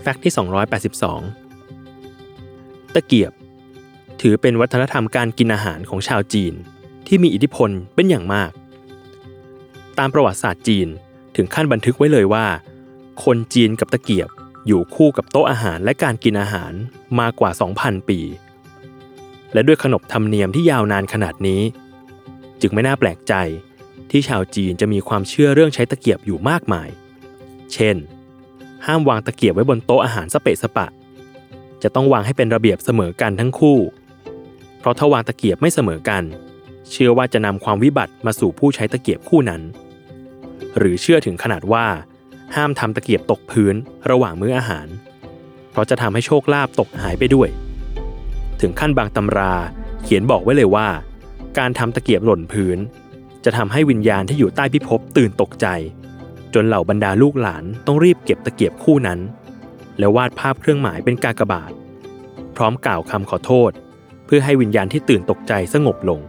แฟกต์ที่ 282 ตะเกียบ ถือเป็นวัฒนธรรมการกินอาหารของชาวจีน ที่มีอิทธิพลเป็นอย่างมาก ตามประวัติศาสตร์จีนถึงขั้นบันทึกไว้เลยว่า คนจีนกับตะเกียบอยู่คู่กับโต๊ะอาหารและการกินอาหารมากกว่า 2,000 ปี และด้วยขนบธรรมเนียมที่ยาวนานขนาดนี้ จึงไม่น่าแปลกใจที่ชาวจีนจะมีความเชื่อเรื่องใช้ตะเกียบอยู่มากมาย เช่น ห้ามวางตะเกียบไว้บนโต๊ะอาหารสเปะสปะ จะต้องวางให้เป็นระเบียบเสมอกันทั้งคู่ เพราะถ้าวางตะเกียบไม่เสมอกัน เชื่อว่าจะนำความวิบัติมาสู่ผู้ใช้ตะเกียบคู่นั้น หรือเชื่อถึงขนาดว่า ห้ามทำตะเกียบตกพื้นระหว่างมื้ออาหาร เพราะจะทำให้โชคลาภตกหายไปด้วย ถึงขั้นบางตำราเขียนบอกไว้เลยว่า การทำตะเกียบหล่นพื้น จะทำให้วิญญาณที่อยู่ใต้พิภพตื่นตกใจ จนเหล่าบรรดาลูกหลานต้องรีบเก็บตะเกียบคู่นั้น แล้ววาดภาพเครื่องหมายเป็นกากบาท พร้อมกล่าวคำขอโทษ เพื่อให้วิญญาณที่ตื่นตกใจสงบลง